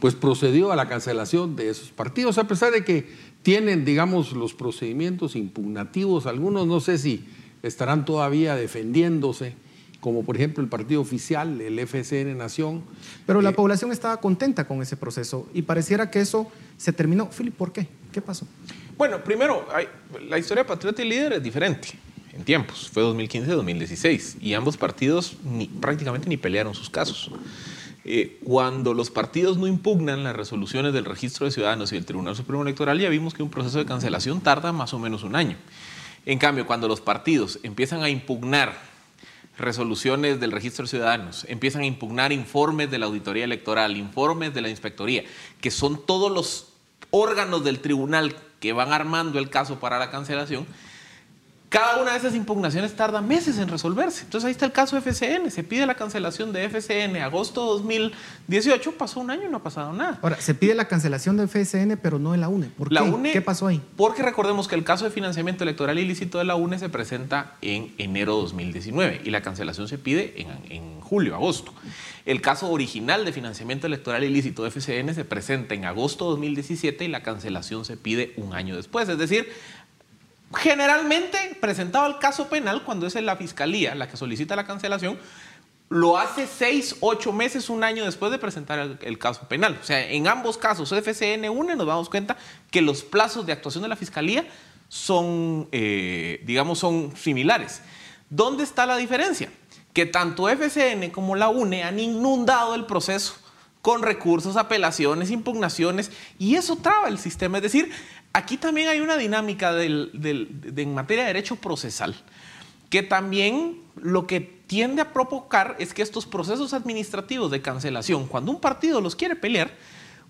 pues procedió a la cancelación de esos partidos, a pesar de que tienen, digamos, los procedimientos impugnativos. Algunos no sé si estarán todavía defendiéndose como por ejemplo el partido oficial, el FCN Nación. Pero la eh, población estaba contenta con ese proceso y pareciera que eso se terminó. Philip, ¿por qué? ¿Qué pasó? Bueno, primero, la historia de Patriota y Líder es diferente en tiempos. Fue 2015-2016 y ambos partidos prácticamente ni pelearon sus casos. Eh, cuando los partidos no impugnan las resoluciones del registro de ciudadanos y del Tribunal Supremo Electoral, ya vimos que un proceso de cancelación tarda más o menos un año. En cambio, cuando los partidos empiezan a impugnar resoluciones del registro de ciudadanos, empiezan a impugnar informes de la auditoría electoral, informes de la inspectoría, que son todos los órganos del tribunal que van armando el caso para la cancelación, cada una de esas impugnaciones tarda meses en resolverse. Entonces ahí está el caso de FCN. Se pide la cancelación de FCN agosto de 2018, pasó un año y no ha pasado nada. Ahora, se pide la cancelación de FCN, pero no de la UNE. ¿Por la qué? UNE, ¿Qué pasó ahí? Porque recordemos que el caso de financiamiento electoral ilícito de la UNE se presenta en enero de 2019 y la cancelación se pide en, en julio, agosto. El caso original de financiamiento electoral ilícito de FCN se presenta en agosto de 2017 y la cancelación se pide un año después. Es decir, Generalmente, presentado el caso penal, cuando es la fiscalía la que solicita la cancelación, lo hace seis, ocho meses, un año después de presentar el, caso penal. O sea, en ambos casos, FCN 1, nos damos cuenta que los plazos de actuación de la fiscalía son, eh, digamos, son similares. ¿Dónde está la diferencia? que tanto FCN como la UNE han inundado el proceso con recursos, apelaciones, impugnaciones, y eso traba el sistema. Es decir, aquí también hay una dinámica del- del- de- en materia de derecho procesal, que también lo que tiende a provocar es que estos procesos administrativos de cancelación, cuando un partido los quiere pelear,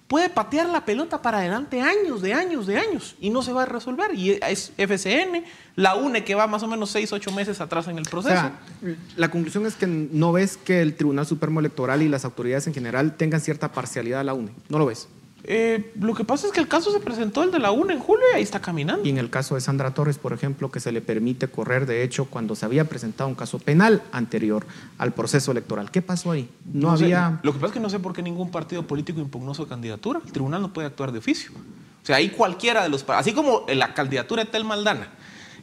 puede patear la pelota para adelante años, de años, de años, y no se va a resolver. Y es FCN, la UNE que va más o menos 6, 8 meses atrás en el O proceso. sea, la conclusión es que no ves que el Tribunal Supremo Electoral y las autoridades en general tengan cierta parcialidad a la UNE. No lo ves. Eh, lo que pasa es que el caso se presentó el de la UNE en julio y ahí está caminando. Y en el caso de Sandra Torres, por ejemplo, que se le permite correr, de hecho, cuando se había presentado un caso penal anterior al proceso electoral. ¿Qué pasó ahí? No, había... lo que pasa es que no sé por qué ningún partido político impugnó su candidatura. El tribunal no puede actuar de oficio. O sea, ahí cualquiera de los... Así como en la candidatura de Tel Maldana,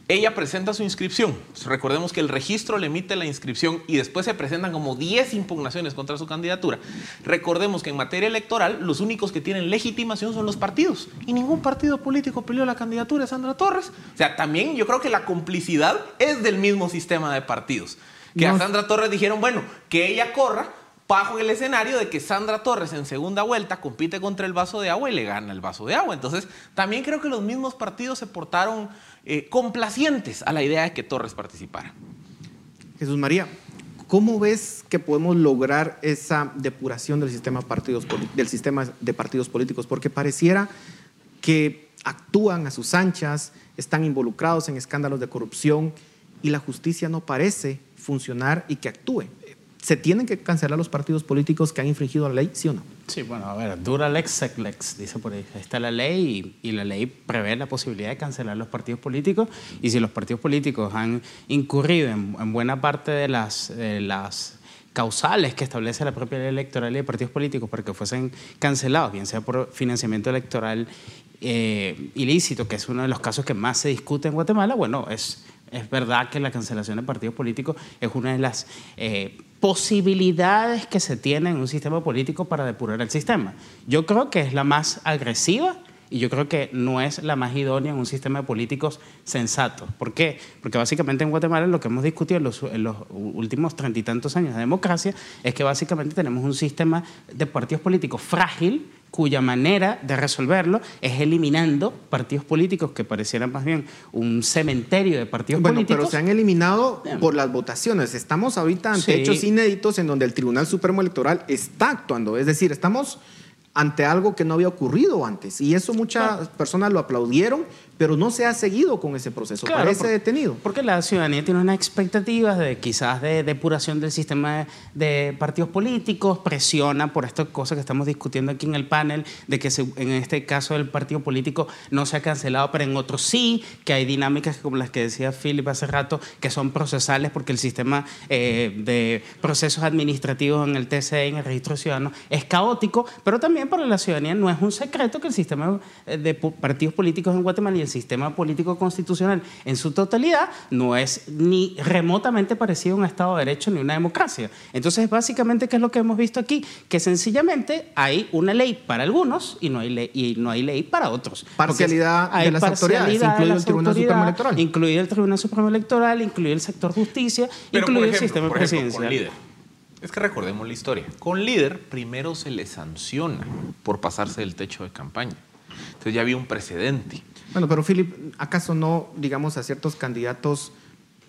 ella presenta su inscripción. Recordemos que el registro le emite la inscripción y después se presentan como 10 impugnaciones contra su candidatura. Recordemos que en materia electoral los únicos que tienen legitimación son los partidos y ningún partido político peleó la candidatura de Sandra Torres. O sea, también yo creo que la complicidad es del mismo sistema de partidos. Que a. Sandra Torres dijeron, bueno, que ella corra bajo el escenario de que Sandra Torres en segunda vuelta compite contra el vaso de agua y le gana el vaso de agua. Entonces, también creo que los mismos partidos se portaron eh, complacientes a la idea de que Torres participara. Jesús María, ¿cómo ves que podemos lograr esa depuración del sistema, partidos, del sistema de partidos políticos? Porque pareciera que actúan a sus anchas, están involucrados en escándalos de corrupción y la justicia no parece funcionar y que actúe. ¿Se tienen que cancelar los partidos políticos que han infringido la ley, sí o no? Sí, bueno, a ver, dura lex sec lex, dice por ahí. Está la ley y, la ley prevé la posibilidad de cancelar los partidos políticos y si los partidos políticos han incurrido en, en buena parte de las, de las causales que establece la propia ley electoral y de partidos políticos para que fuesen cancelados, bien sea por financiamiento electoral eh, ilícito, que es uno de los casos que más se discute en Guatemala, bueno, es, es verdad que la cancelación de partidos políticos es una de las eh, posibilidades que se tiene en un sistema político para depurar el sistema. Yo creo que es la más agresiva y yo creo que no es la más idónea en un sistema de políticos sensato. ¿Por qué? Porque básicamente en Guatemala lo que hemos discutido en los, en los últimos treinta y tantos años de democracia es que básicamente tenemos un sistema de partidos políticos frágil cuya manera de resolverlo es eliminando partidos políticos que parecieran más bien un cementerio de partidos Bueno, políticos. pero se han eliminado por las votaciones. Estamos ahorita ante Sí. hechos inéditos en donde el Tribunal Supremo Electoral está actuando. Es decir, estamos ante algo que no había ocurrido antes. Y eso muchas personas lo aplaudieron, pero no se ha seguido con ese proceso. Claro, Parece por- detenido. Porque la ciudadanía tiene unas expectativas de quizás de depuración del sistema de, de partidos políticos, presiona por estas cosas que estamos discutiendo aquí en el panel, de que se- en este caso el partido político no se ha cancelado, pero en otros sí, que hay dinámicas como las que decía Philip hace rato, que son procesales porque el sistema eh, de procesos administrativos en el TCE, en el registro ciudadano, es caótico, pero también para la ciudadanía no es un secreto que el sistema eh, de partidos políticos en Guatemala y el sistema político constitucional en su totalidad no es ni remotamente parecido a un Estado de Derecho ni una democracia. Entonces, básicamente, ¿qué es lo que hemos visto aquí? Que sencillamente hay una ley para algunos y no hay ley, y no hay ley para otros. Parcialidad de hay las autoridades, parcialidad de incluido el las Tribunal Supremo autoridades, Electoral. Incluido el Tribunal Supremo Electoral, incluido el sector justicia, Pero, incluido el sistema presidencial. Es que recordemos la historia. Con líder, primero se le sanciona por pasarse del techo de campaña. Entonces ya había un precedente. Bueno, pero Philip, ¿acaso no, digamos, a ciertos candidatos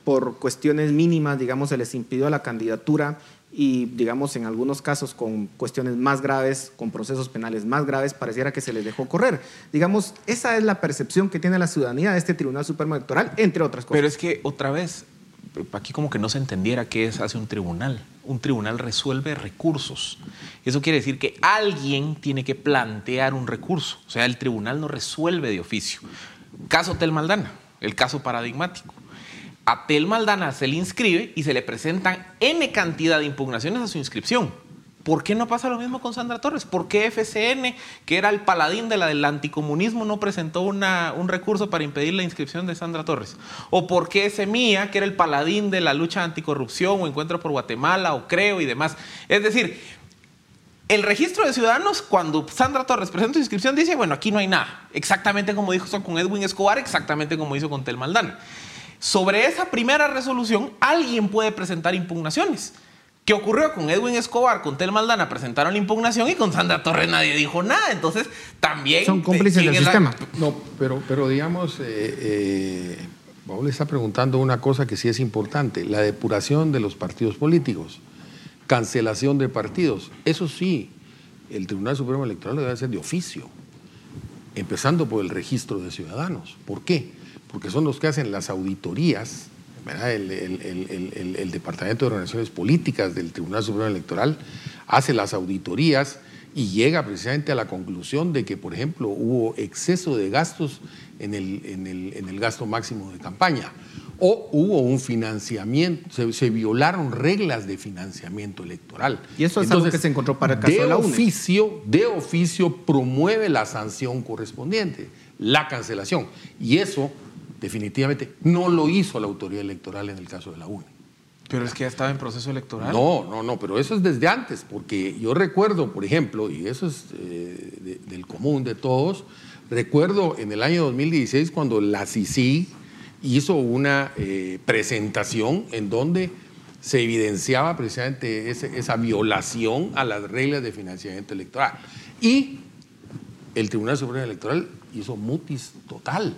por cuestiones mínimas, digamos, se les impidió la candidatura y, digamos, en algunos casos con cuestiones más graves, con procesos penales más graves, pareciera que se les dejó correr? Digamos, esa es la percepción que tiene la ciudadanía de este Tribunal Supremo Electoral, entre otras cosas. Pero es que otra vez, aquí como que no se entendiera qué es hace un tribunal. Un tribunal resuelve recursos. Eso quiere decir que alguien tiene que plantear un recurso. O sea, el tribunal no resuelve de oficio. Caso Tel Maldana, el caso paradigmático. A Tel Maldana se le inscribe y se le presentan N cantidad de impugnaciones a su inscripción. ¿Por qué no pasa lo mismo con Sandra Torres? ¿Por qué FCN, que era el paladín de la del anticomunismo, no presentó un recurso para impedir la inscripción de Sandra Torres? ¿O por qué Semilla, que era el paladín de la lucha anticorrupción o Encuentro por Guatemala o Creo y demás? Es decir, el registro de ciudadanos, cuando Sandra Torres presenta su inscripción, dice, bueno, aquí no hay nada. Exactamente como dijo con Edwin Escobar, exactamente como hizo con Tel Maldana. Sobre esa primera resolución, alguien puede presentar impugnaciones. ¿Qué ocurrió con Edwin Escobar? Con Tel Maldana presentaron la impugnación y con Sandra Torres nadie dijo nada. Entonces, también... Son cómplices del sistema. No, pero, pero digamos, eh, eh, Paul está preguntando una cosa que sí es importante, la depuración de los partidos políticos, cancelación de partidos. Eso sí, el Tribunal Supremo Electoral debe ser de oficio, empezando por el registro de ciudadanos. ¿Por qué? Porque son los que hacen las auditorías el, el, Departamento de Organizaciones Políticas del Tribunal Supremo Electoral hace las auditorías y llega precisamente a la conclusión de que, por ejemplo, hubo exceso de gastos en el, en gasto máximo de campaña o hubo un financiamiento, se, violaron reglas de financiamiento electoral. Y eso es algo que se encontró para el caso de, la oficio, de oficio promueve la sanción correspondiente, la cancelación. Y eso definitivamente no lo hizo la autoridad electoral en el caso de la UNE. Pero es que ya estaba en proceso electoral. No, no, no, pero eso es desde antes, porque yo recuerdo, por ejemplo, y eso es eh, del común de todos, recuerdo en el año 2016 cuando la CICI hizo una eh, presentación en donde se evidenciaba precisamente esa violación a las reglas de financiamiento electoral. Y el Tribunal Supremo Electoral hizo mutis total.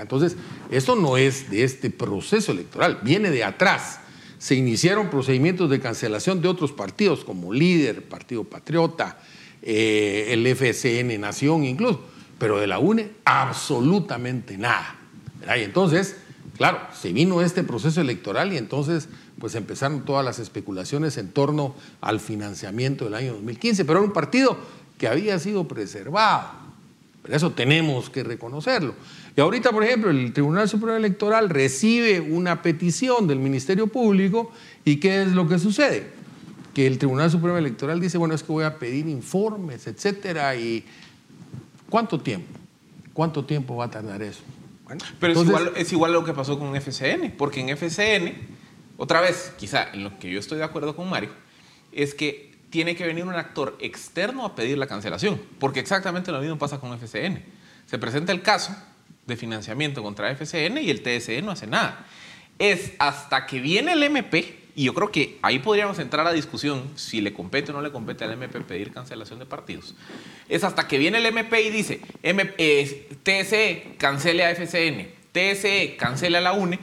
Entonces, esto no es de este proceso electoral, viene de atrás. Se iniciaron procedimientos de cancelación de otros partidos como Líder, Partido Patriota, eh, el FSN Nación incluso, pero de la UNE absolutamente nada. Y entonces, claro, se vino este proceso electoral y entonces pues empezaron todas las especulaciones en torno al financiamiento del año 2015, pero era un partido que había sido preservado. Eso tenemos que reconocerlo. Y ahorita, por ejemplo, el Tribunal Supremo Electoral recibe una petición del Ministerio Público y ¿qué es lo que sucede? Que el Tribunal Supremo Electoral dice, bueno, es que voy a pedir informes, etcétera, y ¿cuánto tiempo? ¿Cuánto tiempo va a tardar eso? Pero es, igual, es igual lo que pasó con FCN, porque en FCN, otra vez, quizá en lo que yo estoy de acuerdo con Mario, es que tiene que venir un actor externo a pedir la cancelación, porque exactamente lo mismo pasa con FCN. Se presenta el caso, de financiamiento contra FCN y el TSE no hace nada. Es hasta que viene el MP, y yo creo que ahí podríamos entrar a discusión si le compete o no le compete al MP pedir cancelación de partidos. Es hasta que viene el MP y dice, eh, TSE cancele a FCN, TSE cancele a la UNE,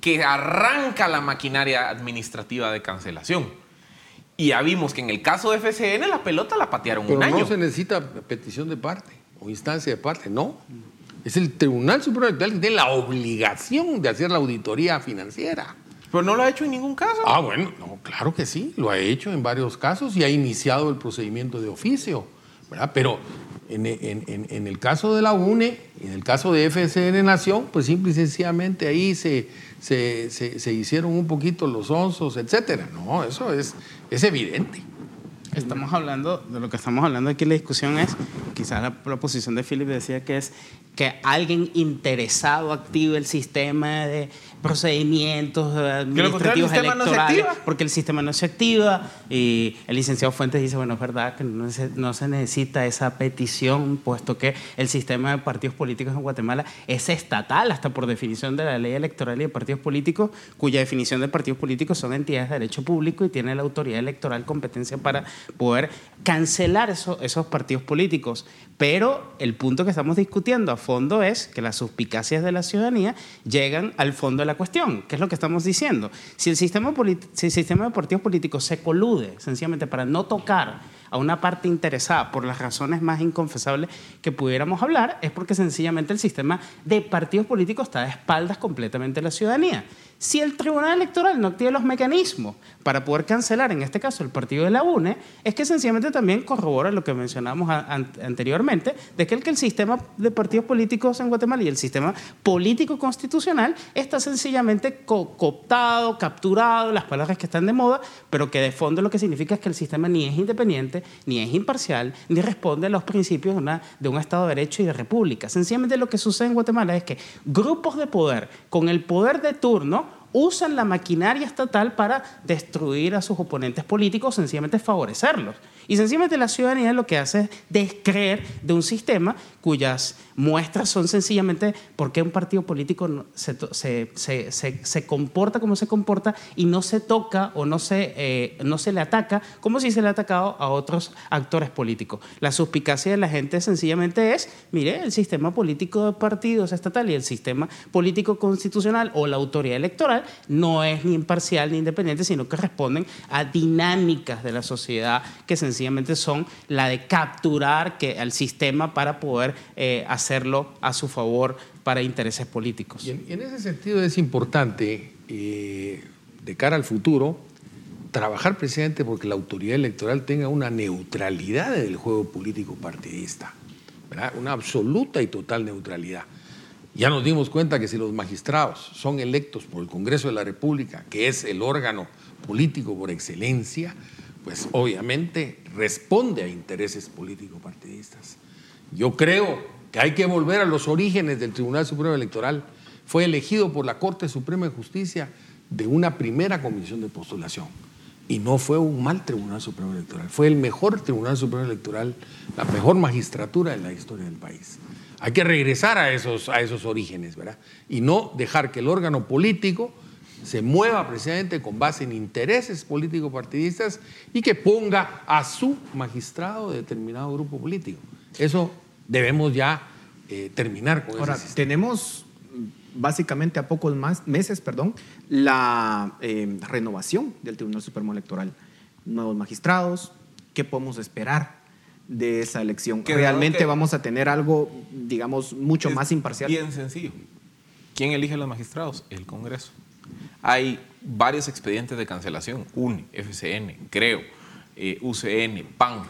que arranca la maquinaria administrativa de cancelación. Y ya vimos que en el caso de FCN la pelota la patearon un año. No se necesita petición de parte o instancia de parte, no. Es el Tribunal Supremo Electoral que tiene la obligación de hacer la auditoría financiera. Pero no lo ha hecho en ningún caso. Ah, bueno, no, claro que sí, lo ha hecho en varios casos y ha iniciado el procedimiento de oficio, ¿verdad? Pero en, el caso de la UNE, en el caso de FSN Nación, pues simple y sencillamente ahí se, se, hicieron un poquito los onzos, etcétera. No, eso es, es evidente. Estamos hablando, de lo que estamos hablando aquí, la discusión es, quizás la proposición de Philip decía que es que alguien interesado active el sistema de procedimientos administrativos electorales, porque el sistema no se activa. Y el licenciado Fuentes dice, bueno, es verdad que no se, no se necesita esa petición, puesto que el sistema de partidos políticos en Guatemala es estatal, hasta por definición de la ley electoral y de partidos políticos, cuya definición de partidos políticos son entidades de derecho público y tiene la autoridad electoral competencia para poder cancelar esos partidos políticos. Pero el punto que estamos discutiendo a fondo es que las suspicacias de la ciudadanía llegan al fondo de la cuestión, que es lo que estamos diciendo. Si el sistema, si el sistema de partidos políticos se colude sencillamente para no tocar a una parte interesada por las razones más inconfesables que pudiéramos hablar, es porque sencillamente el sistema de partidos políticos está de espaldas completamente de la ciudadanía. Si el Tribunal Electoral no tiene los mecanismos para poder cancelar, en este caso, el partido de la UNE, es que sencillamente también corrobora lo que mencionamos anteriormente, de que el, sistema de partidos políticos en Guatemala y el sistema político constitucional está sencillamente cooptado, capturado, las palabras que están de moda, pero que de fondo lo que significa es que el sistema ni es independiente, ni es imparcial, ni responde a los principios de, un Estado de Derecho y de República. Sencillamente lo que sucede en Guatemala es que grupos de poder con el poder de turno usan la maquinaria estatal para destruir a sus oponentes políticos, sencillamente favorecerlos. Y sencillamente la ciudadanía lo que hace es descreer de un sistema cuyas muestras son sencillamente por qué un partido político se, comporta como se comporta y no se toca o no se, eh, no se le ataca como si se le ha atacado a otros actores políticos. La suspicacia de la gente sencillamente es, mire, el sistema político de partidos estatal y el sistema político constitucional o la autoridad electoral no es ni imparcial ni independiente, sino que responden a dinámicas de la sociedad que sencillamente son la de capturar que, al sistema para poder eh, hacerlo a su favor para intereses políticos. Y en, ese sentido es importante, eh, de cara al futuro, trabajar precisamente porque la autoridad electoral tenga una neutralidad del juego político partidista, una absoluta y total neutralidad. Ya nos dimos cuenta que si los magistrados son electos por el Congreso de la República, que es el órgano político por excelencia, pues obviamente responde a intereses político-partidistas. Yo creo que hay que volver a los orígenes del Tribunal Supremo Electoral. Fue elegido por la Corte Suprema de Justicia de una primera comisión de postulación. Y no fue un mal Tribunal Supremo Electoral, fue el mejor Tribunal Supremo Electoral, la mejor magistratura de la historia del país. Hay que regresar a esos, a esos orígenes, ¿verdad? Y no dejar que el órgano político se mueva precisamente con base en intereses político-partidistas y que ponga a su magistrado de determinado grupo político. Eso debemos ya eh, terminar con Ahora, tenemos básicamente a pocos más, meses perdón, la eh, renovación del Tribunal Supremo Electoral. Nuevos magistrados, ¿qué podemos esperar de esa elección? Que ¿Realmente vamos a tener algo, digamos, mucho más imparcial? Bien sencillo. ¿Quién elige a los magistrados? El Congreso. Hay varios expedientes de cancelación, UNE, FCN, creo, eh, UCN, PAN,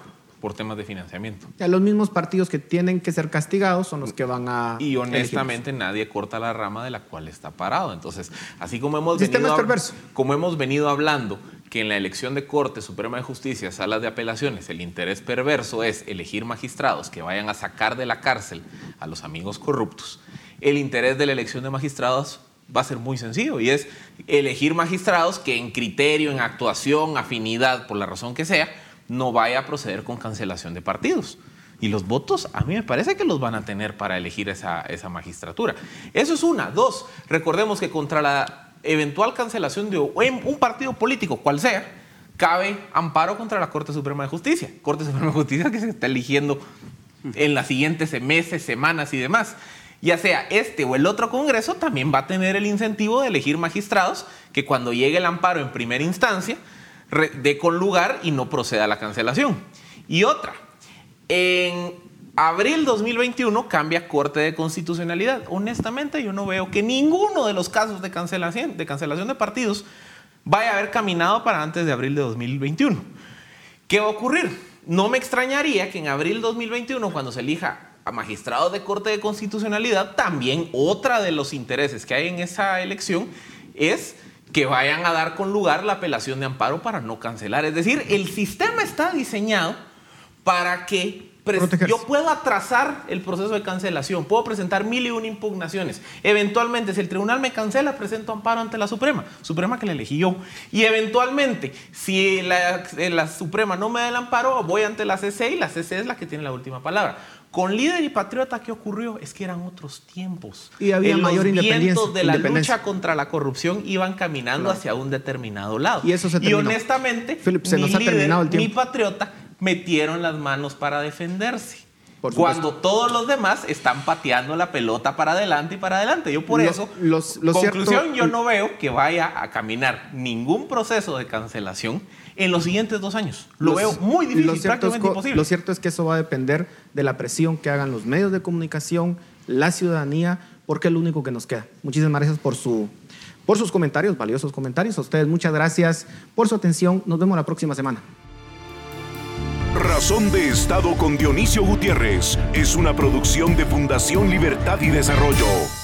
por temas de financiamiento. Ya los mismos partidos que tienen que ser castigados son los que van a... Y honestamente nadie corta la rama de la cual está parado. Entonces, así como hemos, venido, como hemos venido hablando que en la elección de Corte Suprema de Justicia, salas de apelaciones, el interés perverso es elegir magistrados que vayan a sacar de la cárcel a los amigos corruptos, el interés de la elección de magistrados va a ser muy sencillo y es elegir magistrados que en criterio, en actuación, afinidad, por la razón que sea, no vaya a proceder con cancelación de partidos. Y los votos, a mí me parece que los van a tener para elegir esa, esa magistratura. Eso es una. Dos, recordemos que contra la eventual cancelación de un partido político, cual sea, cabe amparo contra la Corte Suprema de Justicia. Corte Suprema de Justicia que se está eligiendo en las siguientes meses, semanas y demás. Ya sea este o el otro Congreso, también va a tener el incentivo de elegir magistrados que cuando llegue el amparo en primera instancia, de con lugar y no proceda a la cancelación. Y otra, en abril 2021 cambia Corte de Constitucionalidad. Honestamente, yo no veo que ninguno de los casos de cancelación de, cancelación de partidos vaya a haber caminado para antes de abril de 2021. ¿Qué va a ocurrir? No me extrañaría que en abril 2021, cuando se elija a magistrados de Corte de Constitucionalidad, también otra de los intereses que hay en esa elección es que vayan a dar con lugar la apelación de amparo para no cancelar. Es decir, el sistema está diseñado para que yo puedo atrasar el proceso de cancelación, puedo presentar mil y una impugnaciones. Eventualmente, si el tribunal me cancela, presento amparo ante la Suprema, Suprema que le elegí yo. Y eventualmente, si la, la Suprema no me da el amparo, voy ante la CC y la CC es la que tiene la última palabra. Con líder y patriota, ¿qué ocurrió? Es que eran otros tiempos. Y había mayor los vientos de la lucha contra la corrupción iban caminando hacia un determinado lado. Y eso se Y honestamente, se nos ha terminado el tiempo. mi patriota metieron las manos para defenderse. Cuando todos los demás están pateando la pelota para adelante y para adelante. Yo por eso, los, conclusión, yo no veo que vaya a caminar ningún proceso de cancelación en los siguientes dos años. Lo veo muy difícil, prácticamente imposible. Lo cierto es que eso va a depender de la presión que hagan los medios de comunicación, la ciudadanía, porque es lo único que nos queda. Muchísimas gracias por, su, por sus comentarios, valiosos comentarios. A ustedes muchas gracias por su atención. Nos vemos la próxima semana. Razón de Estado con Dionisio Gutiérrez es una producción de Fundación Libertad y Desarrollo.